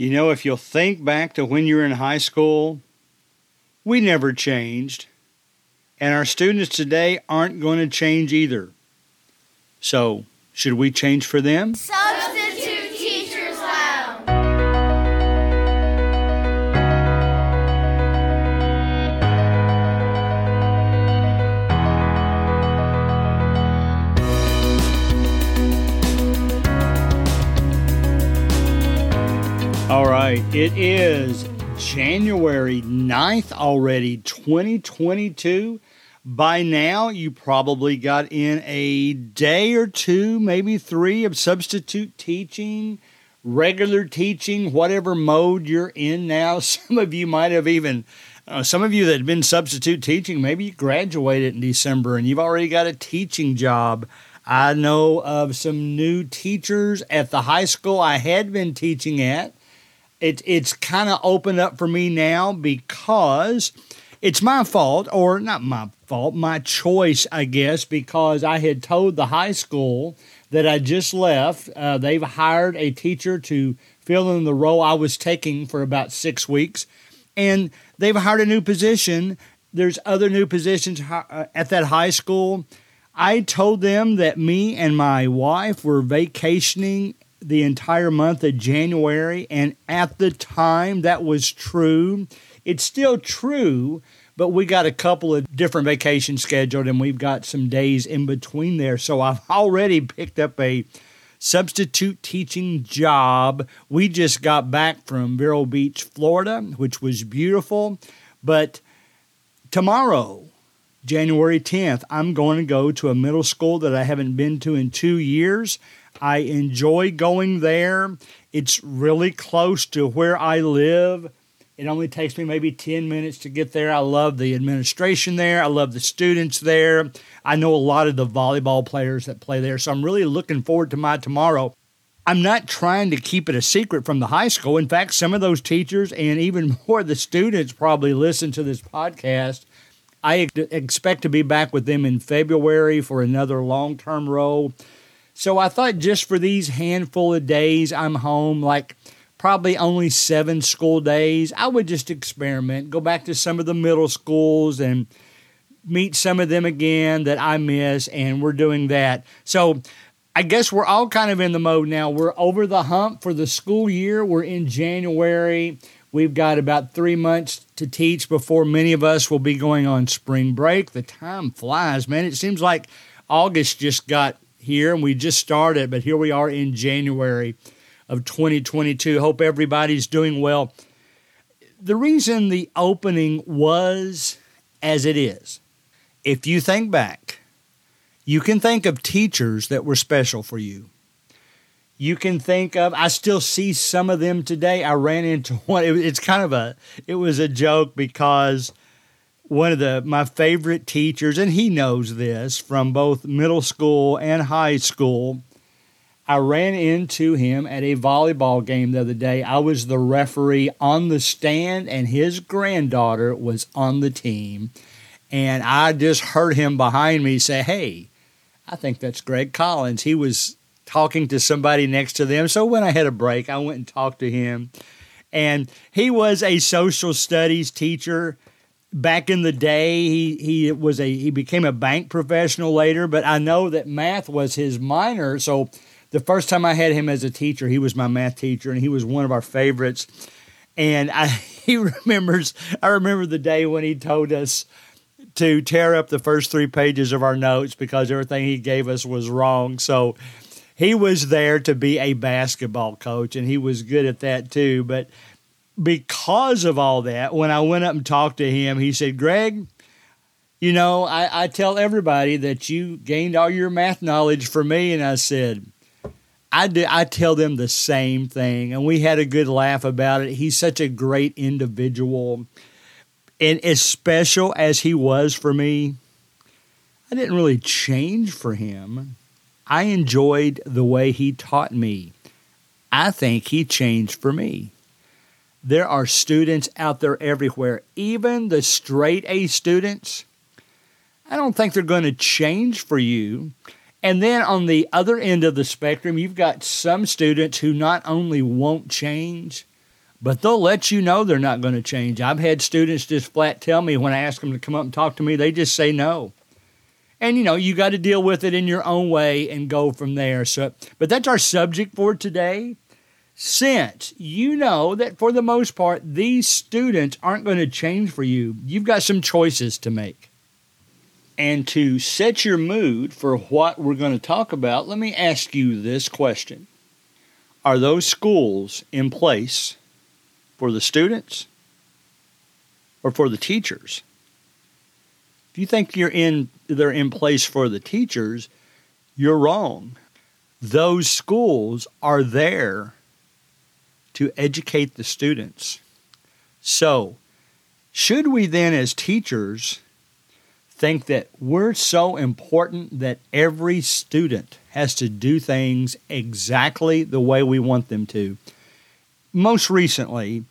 You know, if you'll think back to when you were in high school, we never changed. And our students today aren't going to change either. So, should we change for them? Substitute right, it is January 9th already, 2022. By now, you probably got in a day or two, maybe three of substitute teaching, regular teaching, whatever mode you're in now. Some of you might have even, uh, some of you that have been substitute teaching, maybe you graduated in December and you've already got a teaching job. I know of some new teachers at the high school I had been teaching at it, it's kind of opened up for me now because it's my fault, or not my fault, my choice, I guess, because I had told the high school that I just left. Uh, they've hired a teacher to fill in the role I was taking for about six weeks, and they've hired a new position. There's other new positions uh, at that high school. I told them that me and my wife were vacationing the entire month of January. And at the time, that was true. It's still true, but we got a couple of different vacations scheduled and we've got some days in between there. So I've already picked up a substitute teaching job. We just got back from Vero Beach, Florida, which was beautiful. But tomorrow, January 10th, I'm going to go to a middle school that I haven't been to in two years. I enjoy going there. It's really close to where I live. It only takes me maybe 10 minutes to get there. I love the administration there. I love the students there. I know a lot of the volleyball players that play there. So I'm really looking forward to my tomorrow. I'm not trying to keep it a secret from the high school. In fact, some of those teachers and even more of the students probably listen to this podcast. I expect to be back with them in February for another long term role. So I thought just for these handful of days I'm home, like probably only seven school days, I would just experiment, go back to some of the middle schools and meet some of them again that I miss, and we're doing that. So I guess we're all kind of in the mode now. We're over the hump for the school year. We're in January. We've got about three months to teach before many of us will be going on spring break. The time flies, man. It seems like August just got here and we just started, but here we are in January of 2022. Hope everybody's doing well. The reason the opening was as it is, if you think back, you can think of teachers that were special for you. You can think of, I still see some of them today. I ran into one, it's kind of a, it was a joke because one of the my favorite teachers, and he knows this from both middle school and high school. I ran into him at a volleyball game the other day. I was the referee on the stand, and his granddaughter was on the team. And I just heard him behind me say, Hey, I think that's Greg Collins. He was talking to somebody next to them. So when I had a break, I went and talked to him. And he was a social studies teacher back in the day he he was a he became a bank professional later but i know that math was his minor. So the first time i had him as a teacher he was my math teacher and he was one of our favorites. And i he remembers i remember the day when he told us to tear up the first three pages of our notes because everything he gave us was wrong. So he was there to be a basketball coach and he was good at that too. But because of all that, when I went up and talked to him, he said, Greg, you know, I, I tell everybody that you gained all your math knowledge from me. And I said, I, do, I tell them the same thing. And we had a good laugh about it. He's such a great individual. And as special as he was for me, I didn't really change for him. I enjoyed the way he taught me. I think he changed for me. There are students out there everywhere, even the straight A students. I don't think they're going to change for you. And then on the other end of the spectrum, you've got some students who not only won't change, but they'll let you know they're not going to change. I've had students just flat tell me when I ask them to come up and talk to me, they just say no. And you know, you got to deal with it in your own way and go from there. So, but that's our subject for today. Since you know that for the most part, these students aren't going to change for you, you've got some choices to make. And to set your mood for what we're going to talk about, let me ask you this question Are those schools in place for the students or for the teachers? If you think you're in they're in place for the teachers, you're wrong. Those schools are there to educate the students. So, should we then as teachers think that we're so important that every student has to do things exactly the way we want them to. Most recently,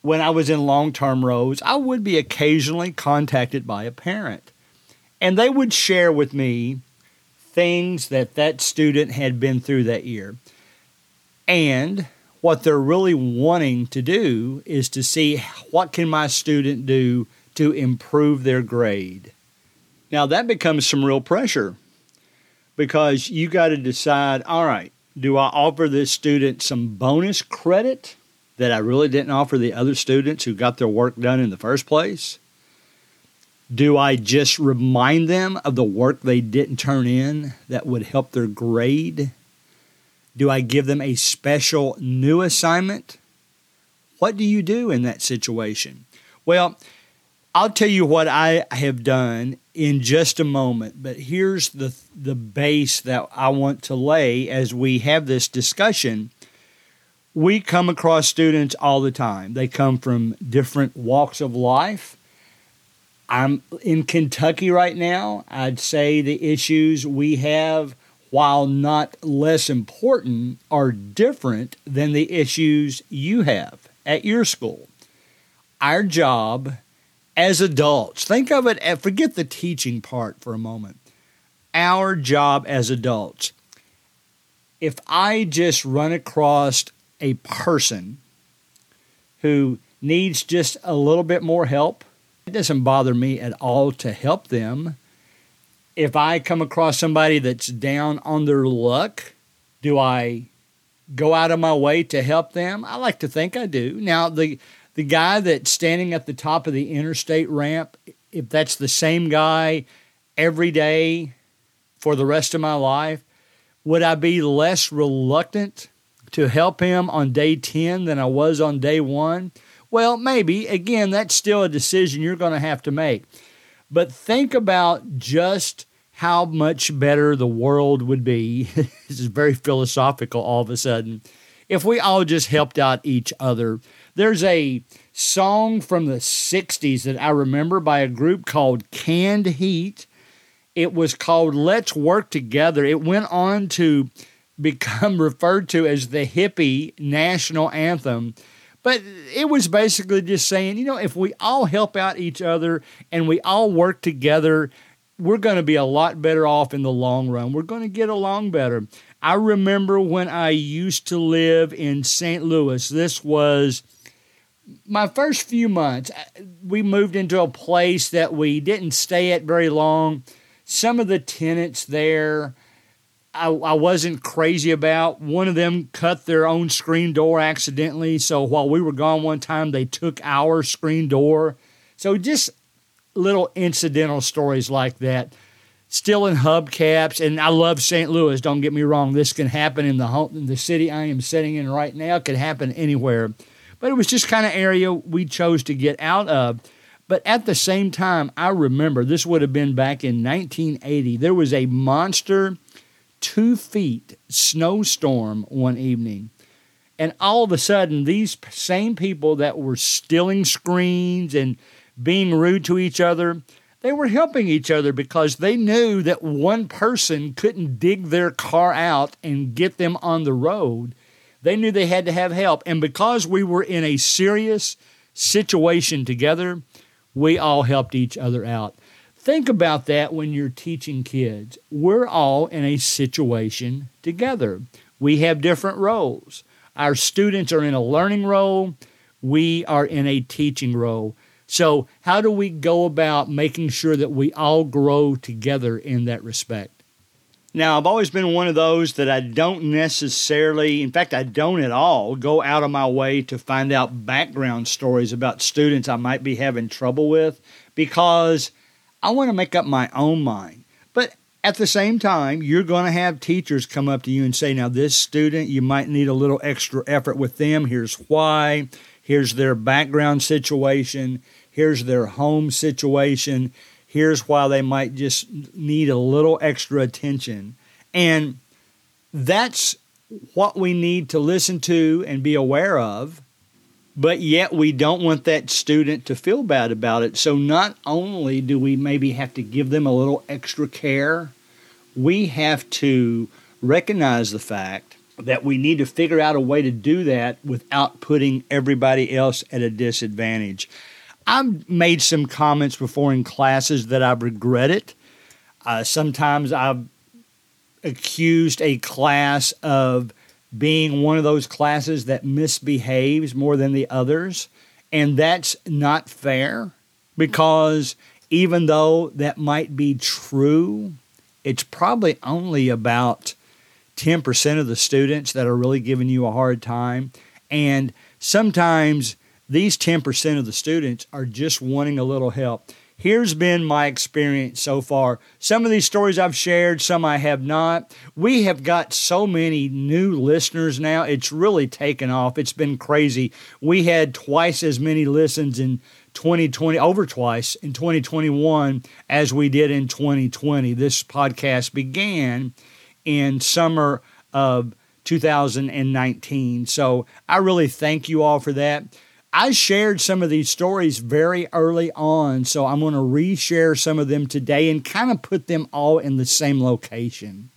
when I was in long term rows, I would be occasionally contacted by a parent, and they would share with me things that that student had been through that year. And what they're really wanting to do is to see what can my student do to improve their grade. Now that becomes some real pressure because you got to decide all right, do I offer this student some bonus credit that I really didn't offer the other students who got their work done in the first place? Do I just remind them of the work they didn't turn in that would help their grade? Do I give them a special new assignment? What do you do in that situation? Well, I'll tell you what I have done in just a moment, but here's the the base that I want to lay as we have this discussion. We come across students all the time. They come from different walks of life. I'm in Kentucky right now. I'd say the issues we have, while not less important, are different than the issues you have at your school. Our job as adults, think of it, eh, forget the teaching part for a moment. Our job as adults, if I just run across a person who needs just a little bit more help, it doesn't bother me at all to help them. If I come across somebody that's down on their luck, do I go out of my way to help them? I like to think I do. Now, the the guy that's standing at the top of the interstate ramp, if that's the same guy every day for the rest of my life, would I be less reluctant to help him on day 10 than I was on day one? Well, maybe. Again, that's still a decision you're going to have to make. But think about just how much better the world would be. this is very philosophical all of a sudden. If we all just helped out each other there's a song from the 60s that I remember by a group called Canned Heat. It was called Let's Work Together. It went on to become referred to as the hippie national anthem. But it was basically just saying, you know, if we all help out each other and we all work together, we're going to be a lot better off in the long run. We're going to get along better. I remember when I used to live in St. Louis. This was my first few months, we moved into a place that we didn't stay at very long. Some of the tenants there, I, I, wasn't crazy about. One of them cut their own screen door accidentally. So while we were gone one time, they took our screen door. So just little incidental stories like that. Still in hubcaps, and I love St. Louis. Don't get me wrong. This can happen in the home, in the city I am sitting in right now. It could happen anywhere but it was just kind of area we chose to get out of. But at the same time, I remember this would have been back in 1980. There was a monster two feet snowstorm one evening. And all of a sudden, these same people that were stealing screens and being rude to each other, they were helping each other because they knew that one person couldn't dig their car out and get them on the road. They knew they had to have help. And because we were in a serious situation together, we all helped each other out. Think about that when you're teaching kids. We're all in a situation together. We have different roles. Our students are in a learning role. we are in a teaching role. So, how do we go about making sure that we all grow together in that respect? Now, I've always been one of those that I don't necessarily, in fact, I don't at all go out of my way to find out background stories about students I might be having trouble with because I want to make up my own mind. But at the same time, you're going to have teachers come up to you and say, now, this student, you might need a little extra effort with them. Here's why. Here's their background situation. Here's their home situation here's why they might just need a little extra attention. And that's what we need to listen to and be aware of. But yet, we don't want that student to feel bad about it. So, not only do we maybe have to give them a little extra care, we have to recognize the fact that we need to figure out a way to do that without putting everybody else at a disadvantage. I've made some comments before in classes that I've regretted. Uh, sometimes I've accused a class of being one of those classes that misbehaves more than the others. And that's not fair because even though that might be true, it's probably only about 10% of the students that are really giving you a hard time. And sometimes these 10% of the students are just wanting a little help. Here's been my experience so far. Some of these stories I've shared, some I have not. We have got so many new listeners now. It's really taken off. It's been crazy. We had twice as many listens in 2020, over twice in 2021 as we did in 2020. This podcast began in summer of 2019. So I really thank you all for that. I shared some of these stories very early on, so I'm going to reshare some of them today and kind of put them all in the same location.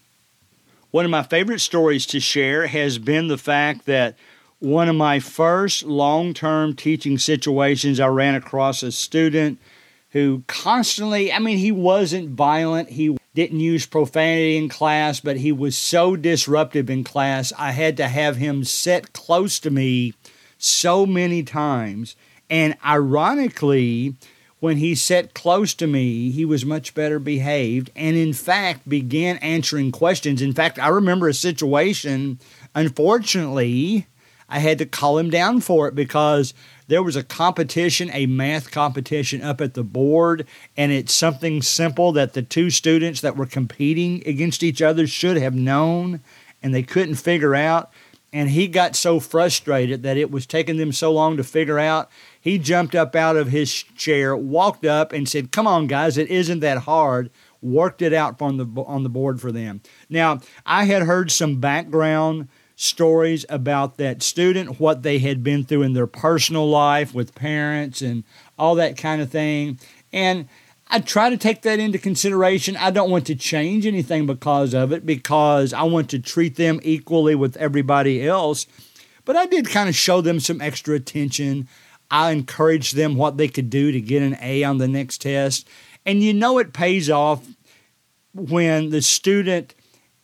One of my favorite stories to share has been the fact that one of my first long term teaching situations, I ran across a student who constantly, I mean, he wasn't violent, he didn't use profanity in class, but he was so disruptive in class, I had to have him sit close to me so many times. And ironically, when he sat close to me, he was much better behaved and, in fact, began answering questions. In fact, I remember a situation, unfortunately, I had to call him down for it because there was a competition, a math competition up at the board, and it's something simple that the two students that were competing against each other should have known and they couldn't figure out and he got so frustrated that it was taking them so long to figure out. He jumped up out of his chair, walked up, and said, "Come on, guys, it isn't that hard." Worked it out on the on the board for them. Now, I had heard some background stories about that student, what they had been through in their personal life with parents and all that kind of thing, and I try to take that into consideration. I don't want to change anything because of it, because I want to treat them equally with everybody else. But I did kind of show them some extra attention. I encouraged them what they could do to get an A on the next test. And you know it pays off when the student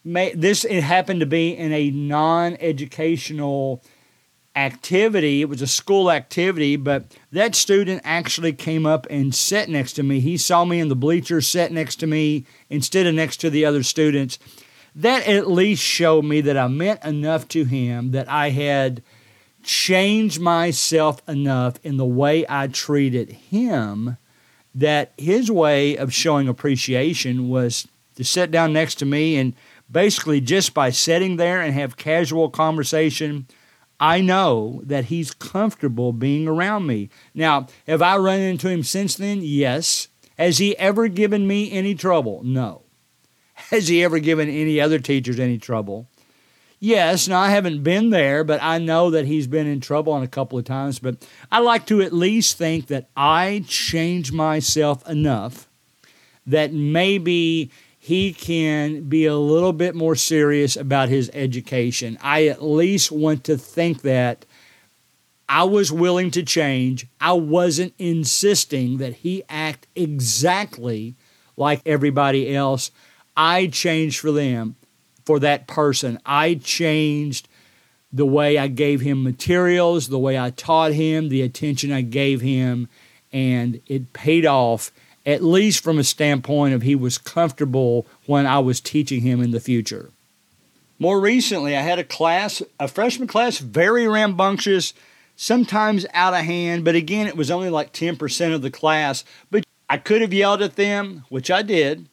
may this it happened to be in a non-educational activity. It was a school activity, but that student actually came up and sat next to me. He saw me in the bleachers, sat next to me instead of next to the other students. That at least showed me that I meant enough to him, that I had changed myself enough in the way I treated him, that his way of showing appreciation was to sit down next to me and basically just by sitting there and have casual conversation I know that he's comfortable being around me. Now, have I run into him since then? Yes. Has he ever given me any trouble? No. Has he ever given any other teachers any trouble? Yes. Now, I haven't been there, but I know that he's been in trouble on a couple of times. But I like to at least think that I changed myself enough that maybe he can be a little bit more serious about his education. I at least want to think that I was willing to change. I wasn't insisting that he act exactly like everybody else. I changed for them, for that person. I changed the way I gave him materials, the way I taught him, the attention I gave him, and it paid off, at least from a standpoint of he was comfortable when I was teaching him in the future. More recently, I had a class, a freshman class, very rambunctious, sometimes out of hand, but again, it was only like 10% of the class. But I could have yelled at them, which I did.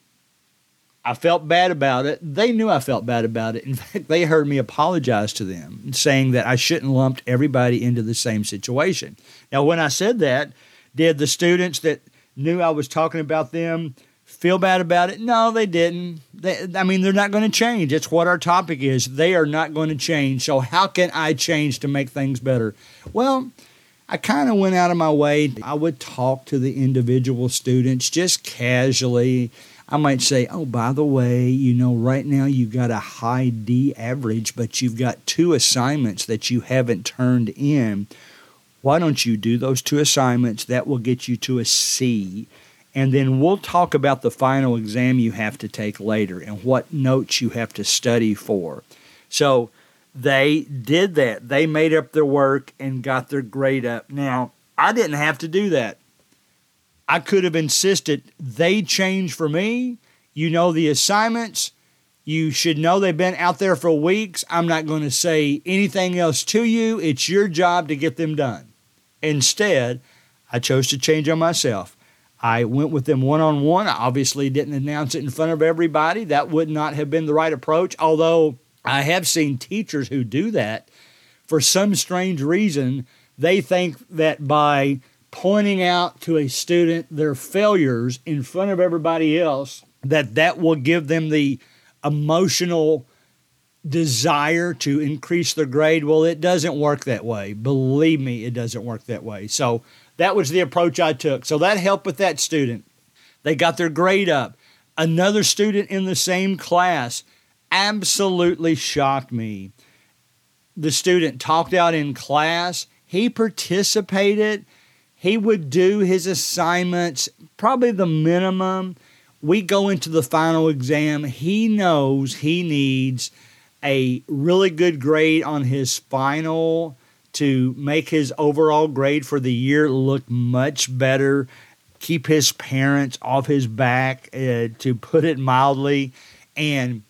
I felt bad about it. They knew I felt bad about it. In fact, they heard me apologize to them, saying that I shouldn't lump everybody into the same situation. Now, when I said that, did the students that knew I was talking about them feel bad about it? No, they didn't. They, I mean, they're not going to change. It's what our topic is. They are not going to change. So, how can I change to make things better? Well, I kind of went out of my way. I would talk to the individual students just casually I might say, oh, by the way, you know, right now you've got a high D average, but you've got two assignments that you haven't turned in. Why don't you do those two assignments? That will get you to a C. And then we'll talk about the final exam you have to take later and what notes you have to study for. So they did that. They made up their work and got their grade up. Now, I didn't have to do that. I could have insisted they change for me. You know the assignments. You should know they've been out there for weeks. I'm not going to say anything else to you. It's your job to get them done. Instead, I chose to change on myself. I went with them one on one. I obviously didn't announce it in front of everybody. That would not have been the right approach, although I have seen teachers who do that. For some strange reason, they think that by pointing out to a student their failures in front of everybody else that that will give them the emotional desire to increase their grade well it doesn't work that way. Believe me it doesn't work that way. So that was the approach i took. So that helped with that student. They got their grade up. Another student in the same class absolutely shocked me. The student talked out in class. He participated. He would do his assignments, probably the minimum. We go into the final exam. He knows he needs a really good grade on his final to make his overall grade for the year look much better, keep his parents off his back, uh, to put it mildly. And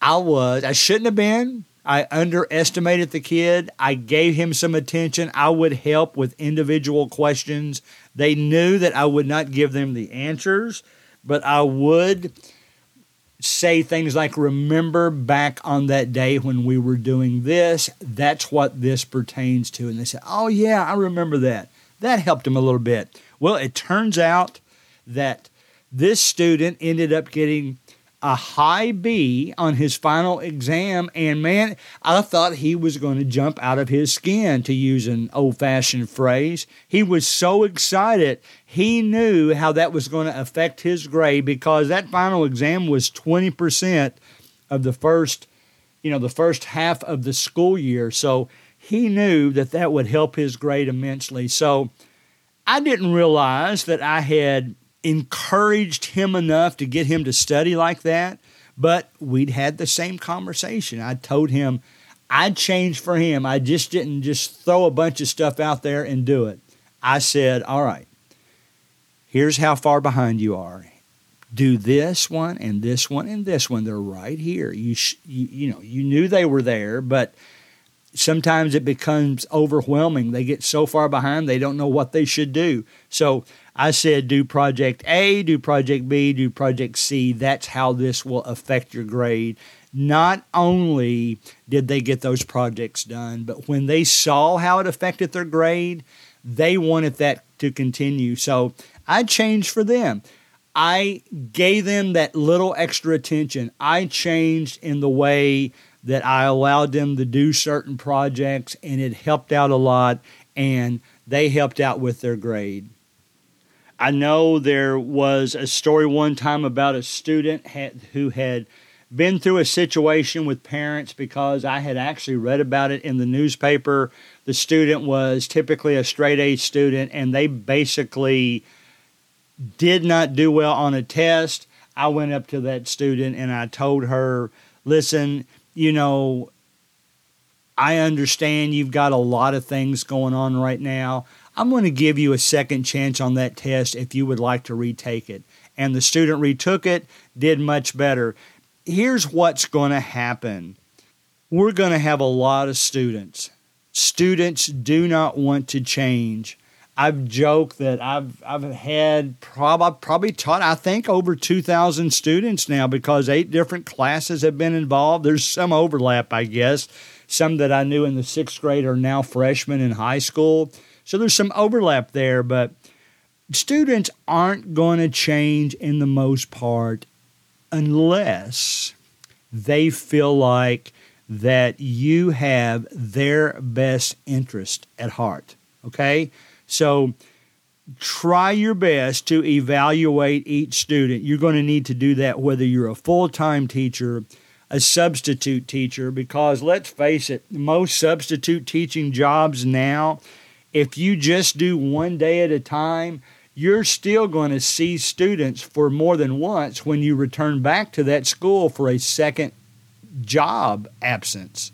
I was, I shouldn't have been, I underestimated the kid. I gave him some attention. I would help with individual questions. They knew that I would not give them the answers, but I would say things like, Remember back on that day when we were doing this? That's what this pertains to. And they said, Oh, yeah, I remember that. That helped him a little bit. Well, it turns out that this student ended up getting a high B on his final exam, and man, I thought he was going to jump out of his skin, to use an old fashioned phrase. He was so excited. He knew how that was going to affect his grade because that final exam was 20% of the first, you know, the first half of the school year. So he knew that that would help his grade immensely. So I didn't realize that I had encouraged him enough to get him to study like that. But we'd had the same conversation. I told him I'd change for him. I just didn't just throw a bunch of stuff out there and do it. I said, All right, here's how far behind you are. Do this one and this one and this one. They're right here. You, sh- you, you know, you knew they were there, but sometimes it becomes overwhelming. They get so far behind, they don't know what they should do. So I said, do project A, do project B, do project C. That's how this will affect your grade. Not only did they get those projects done, but when they saw how it affected their grade, they wanted that to continue. So I changed for them. I gave them that little extra attention. I changed in the way that I allowed them to do certain projects, and it helped out a lot, and they helped out with their grade. I know there was a story one time about a student had, who had been through a situation with parents because I had actually read about it in the newspaper. The student was typically a straight A student, and they basically did not do well on a test. I went up to that student and I told her, listen, you know, I understand you've got a lot of things going on right now. I'm going to give you a second chance on that test if you would like to retake it. And the student retook it, did much better. Here's what's going to happen we're going to have a lot of students. Students do not want to change. I've joked that I've I've had prob- probably taught I think over 2,000 students now because eight different classes have been involved. There's some overlap, I guess. Some that I knew in the sixth grade are now freshmen in high school, so there's some overlap there. But students aren't going to change in the most part unless they feel like that you have their best interest at heart. Okay? So try your best to evaluate each student. You're going to need to do that whether you're a full time teacher, a substitute teacher, because let's face it, most substitute teaching jobs now, if you just do one day at a time, you're still going to see students for more than once when you return back to that school for a second job absence.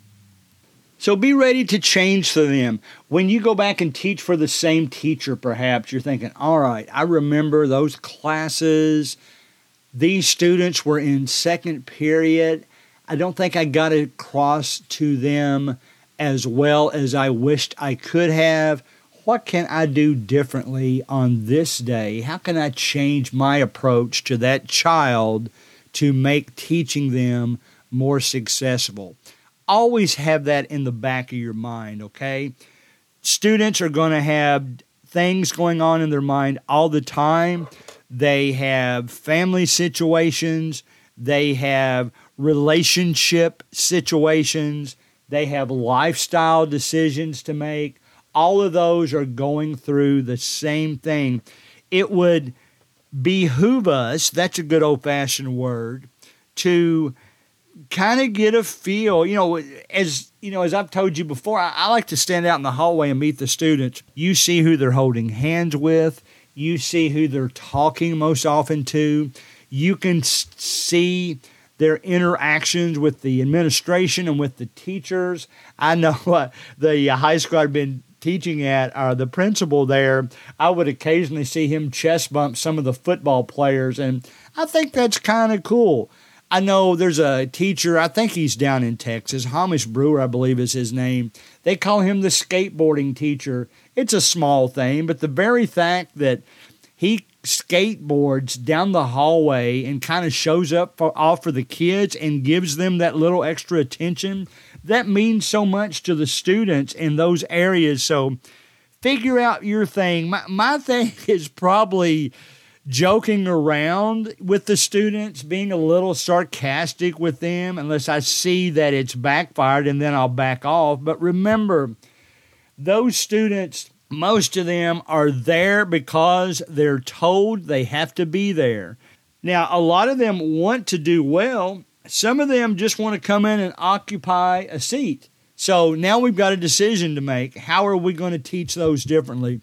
So be ready to change for them. When you go back and teach for the same teacher, perhaps you're thinking, all right, I remember those classes. These students were in second period. I don't think I got across to them as well as I wished I could have. What can I do differently on this day? How can I change my approach to that child to make teaching them more successful? always have that in the back of your mind, okay? Students are going to have things going on in their mind all the time. They have family situations, they have relationship situations, they have lifestyle decisions to make. All of those are going through the same thing. It would behoove us, that's a good old fashioned word, to kind of get a feel. You know, as you know, as I've told you before, I, I, like to stand out in the hallway and meet the students. You see who they're holding hands with. You see who they're talking most often to. You can see their interactions with the administration and with the teachers. I know uh, the high school I've been teaching at, uh, the principal there, I would occasionally see him chest bump some of the football players, and I think that's kind of cool. I know there's a teacher, I think he's down in Texas, Hamish Brewer, I believe is his name. They call him the skateboarding teacher. It's a small thing, but the very fact that he skateboards down the hallway and kind of shows up for, off for the kids and gives them that little extra attention, that means so much to the students in those areas. So figure out your thing. My, my thing is probably joking around with the students, being a little sarcastic with them, unless I see that it's backfired and then I'll back off. But remember, those students, most of them are there because they're told they have to be there. Now, a lot of them want to do well. Some of them just want to come in and occupy a seat. So now we've got a decision to make. How are we going to teach those differently?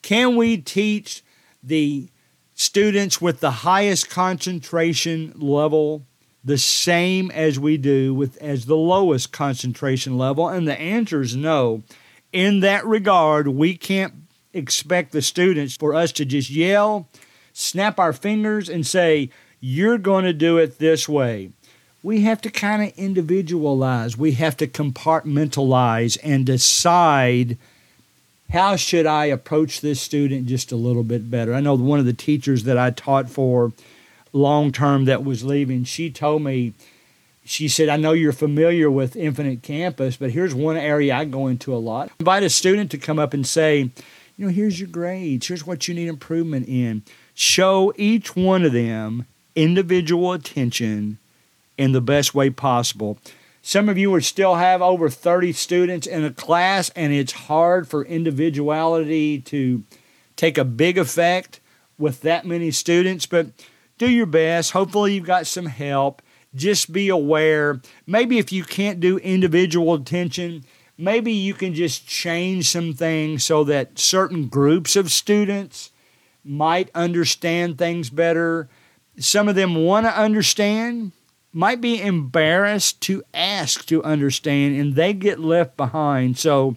Can we teach the students with the highest concentration level the same as we do with as the lowest concentration level and the answer is no in that regard we can't expect the students for us to just yell snap our fingers and say you're going to do it this way we have to kind of individualize we have to compartmentalize and decide how should I approach this student just a little bit better? I know one of the teachers that I taught for long term that was leaving, she told me, she said, I know you're familiar with Infinite Campus, but here's one area I go into a lot. Invite a student to come up and say, you know, here's your grades, here's what you need improvement in. Show each one of them individual attention in the best way possible. Some of you would still have over 30 students in a class, and it's hard for individuality to take a big effect with that many students, but do your best. Hopefully, you've got some help. Just be aware. Maybe if you can't do individual attention, maybe you can just change some things so that certain groups of students might understand things better. Some of them want to understand, might be embarrassed to ask to understand and they get left behind. So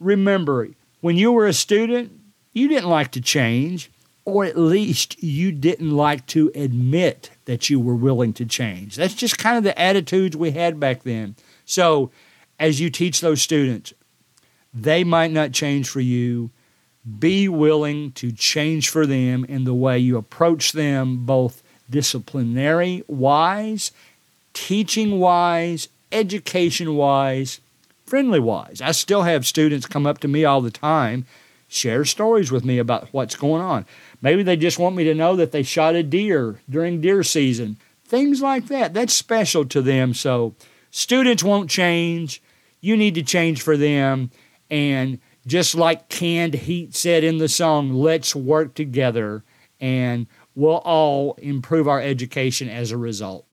remember, when you were a student, you didn't like to change, or at least you didn't like to admit that you were willing to change. That's just kind of the attitudes we had back then. So as you teach those students, they might not change for you. Be willing to change for them in the way you approach them, both disciplinary wise, teaching wise, education wise, friendly wise. I still have students come up to me all the time, share stories with me about what's going on. Maybe they just want me to know that they shot a deer during deer season. Things like that. That's special to them. So students won't change. You need to change for them. And just like Canned Heat said in the song, let's work together and we'll all improve our education as a result.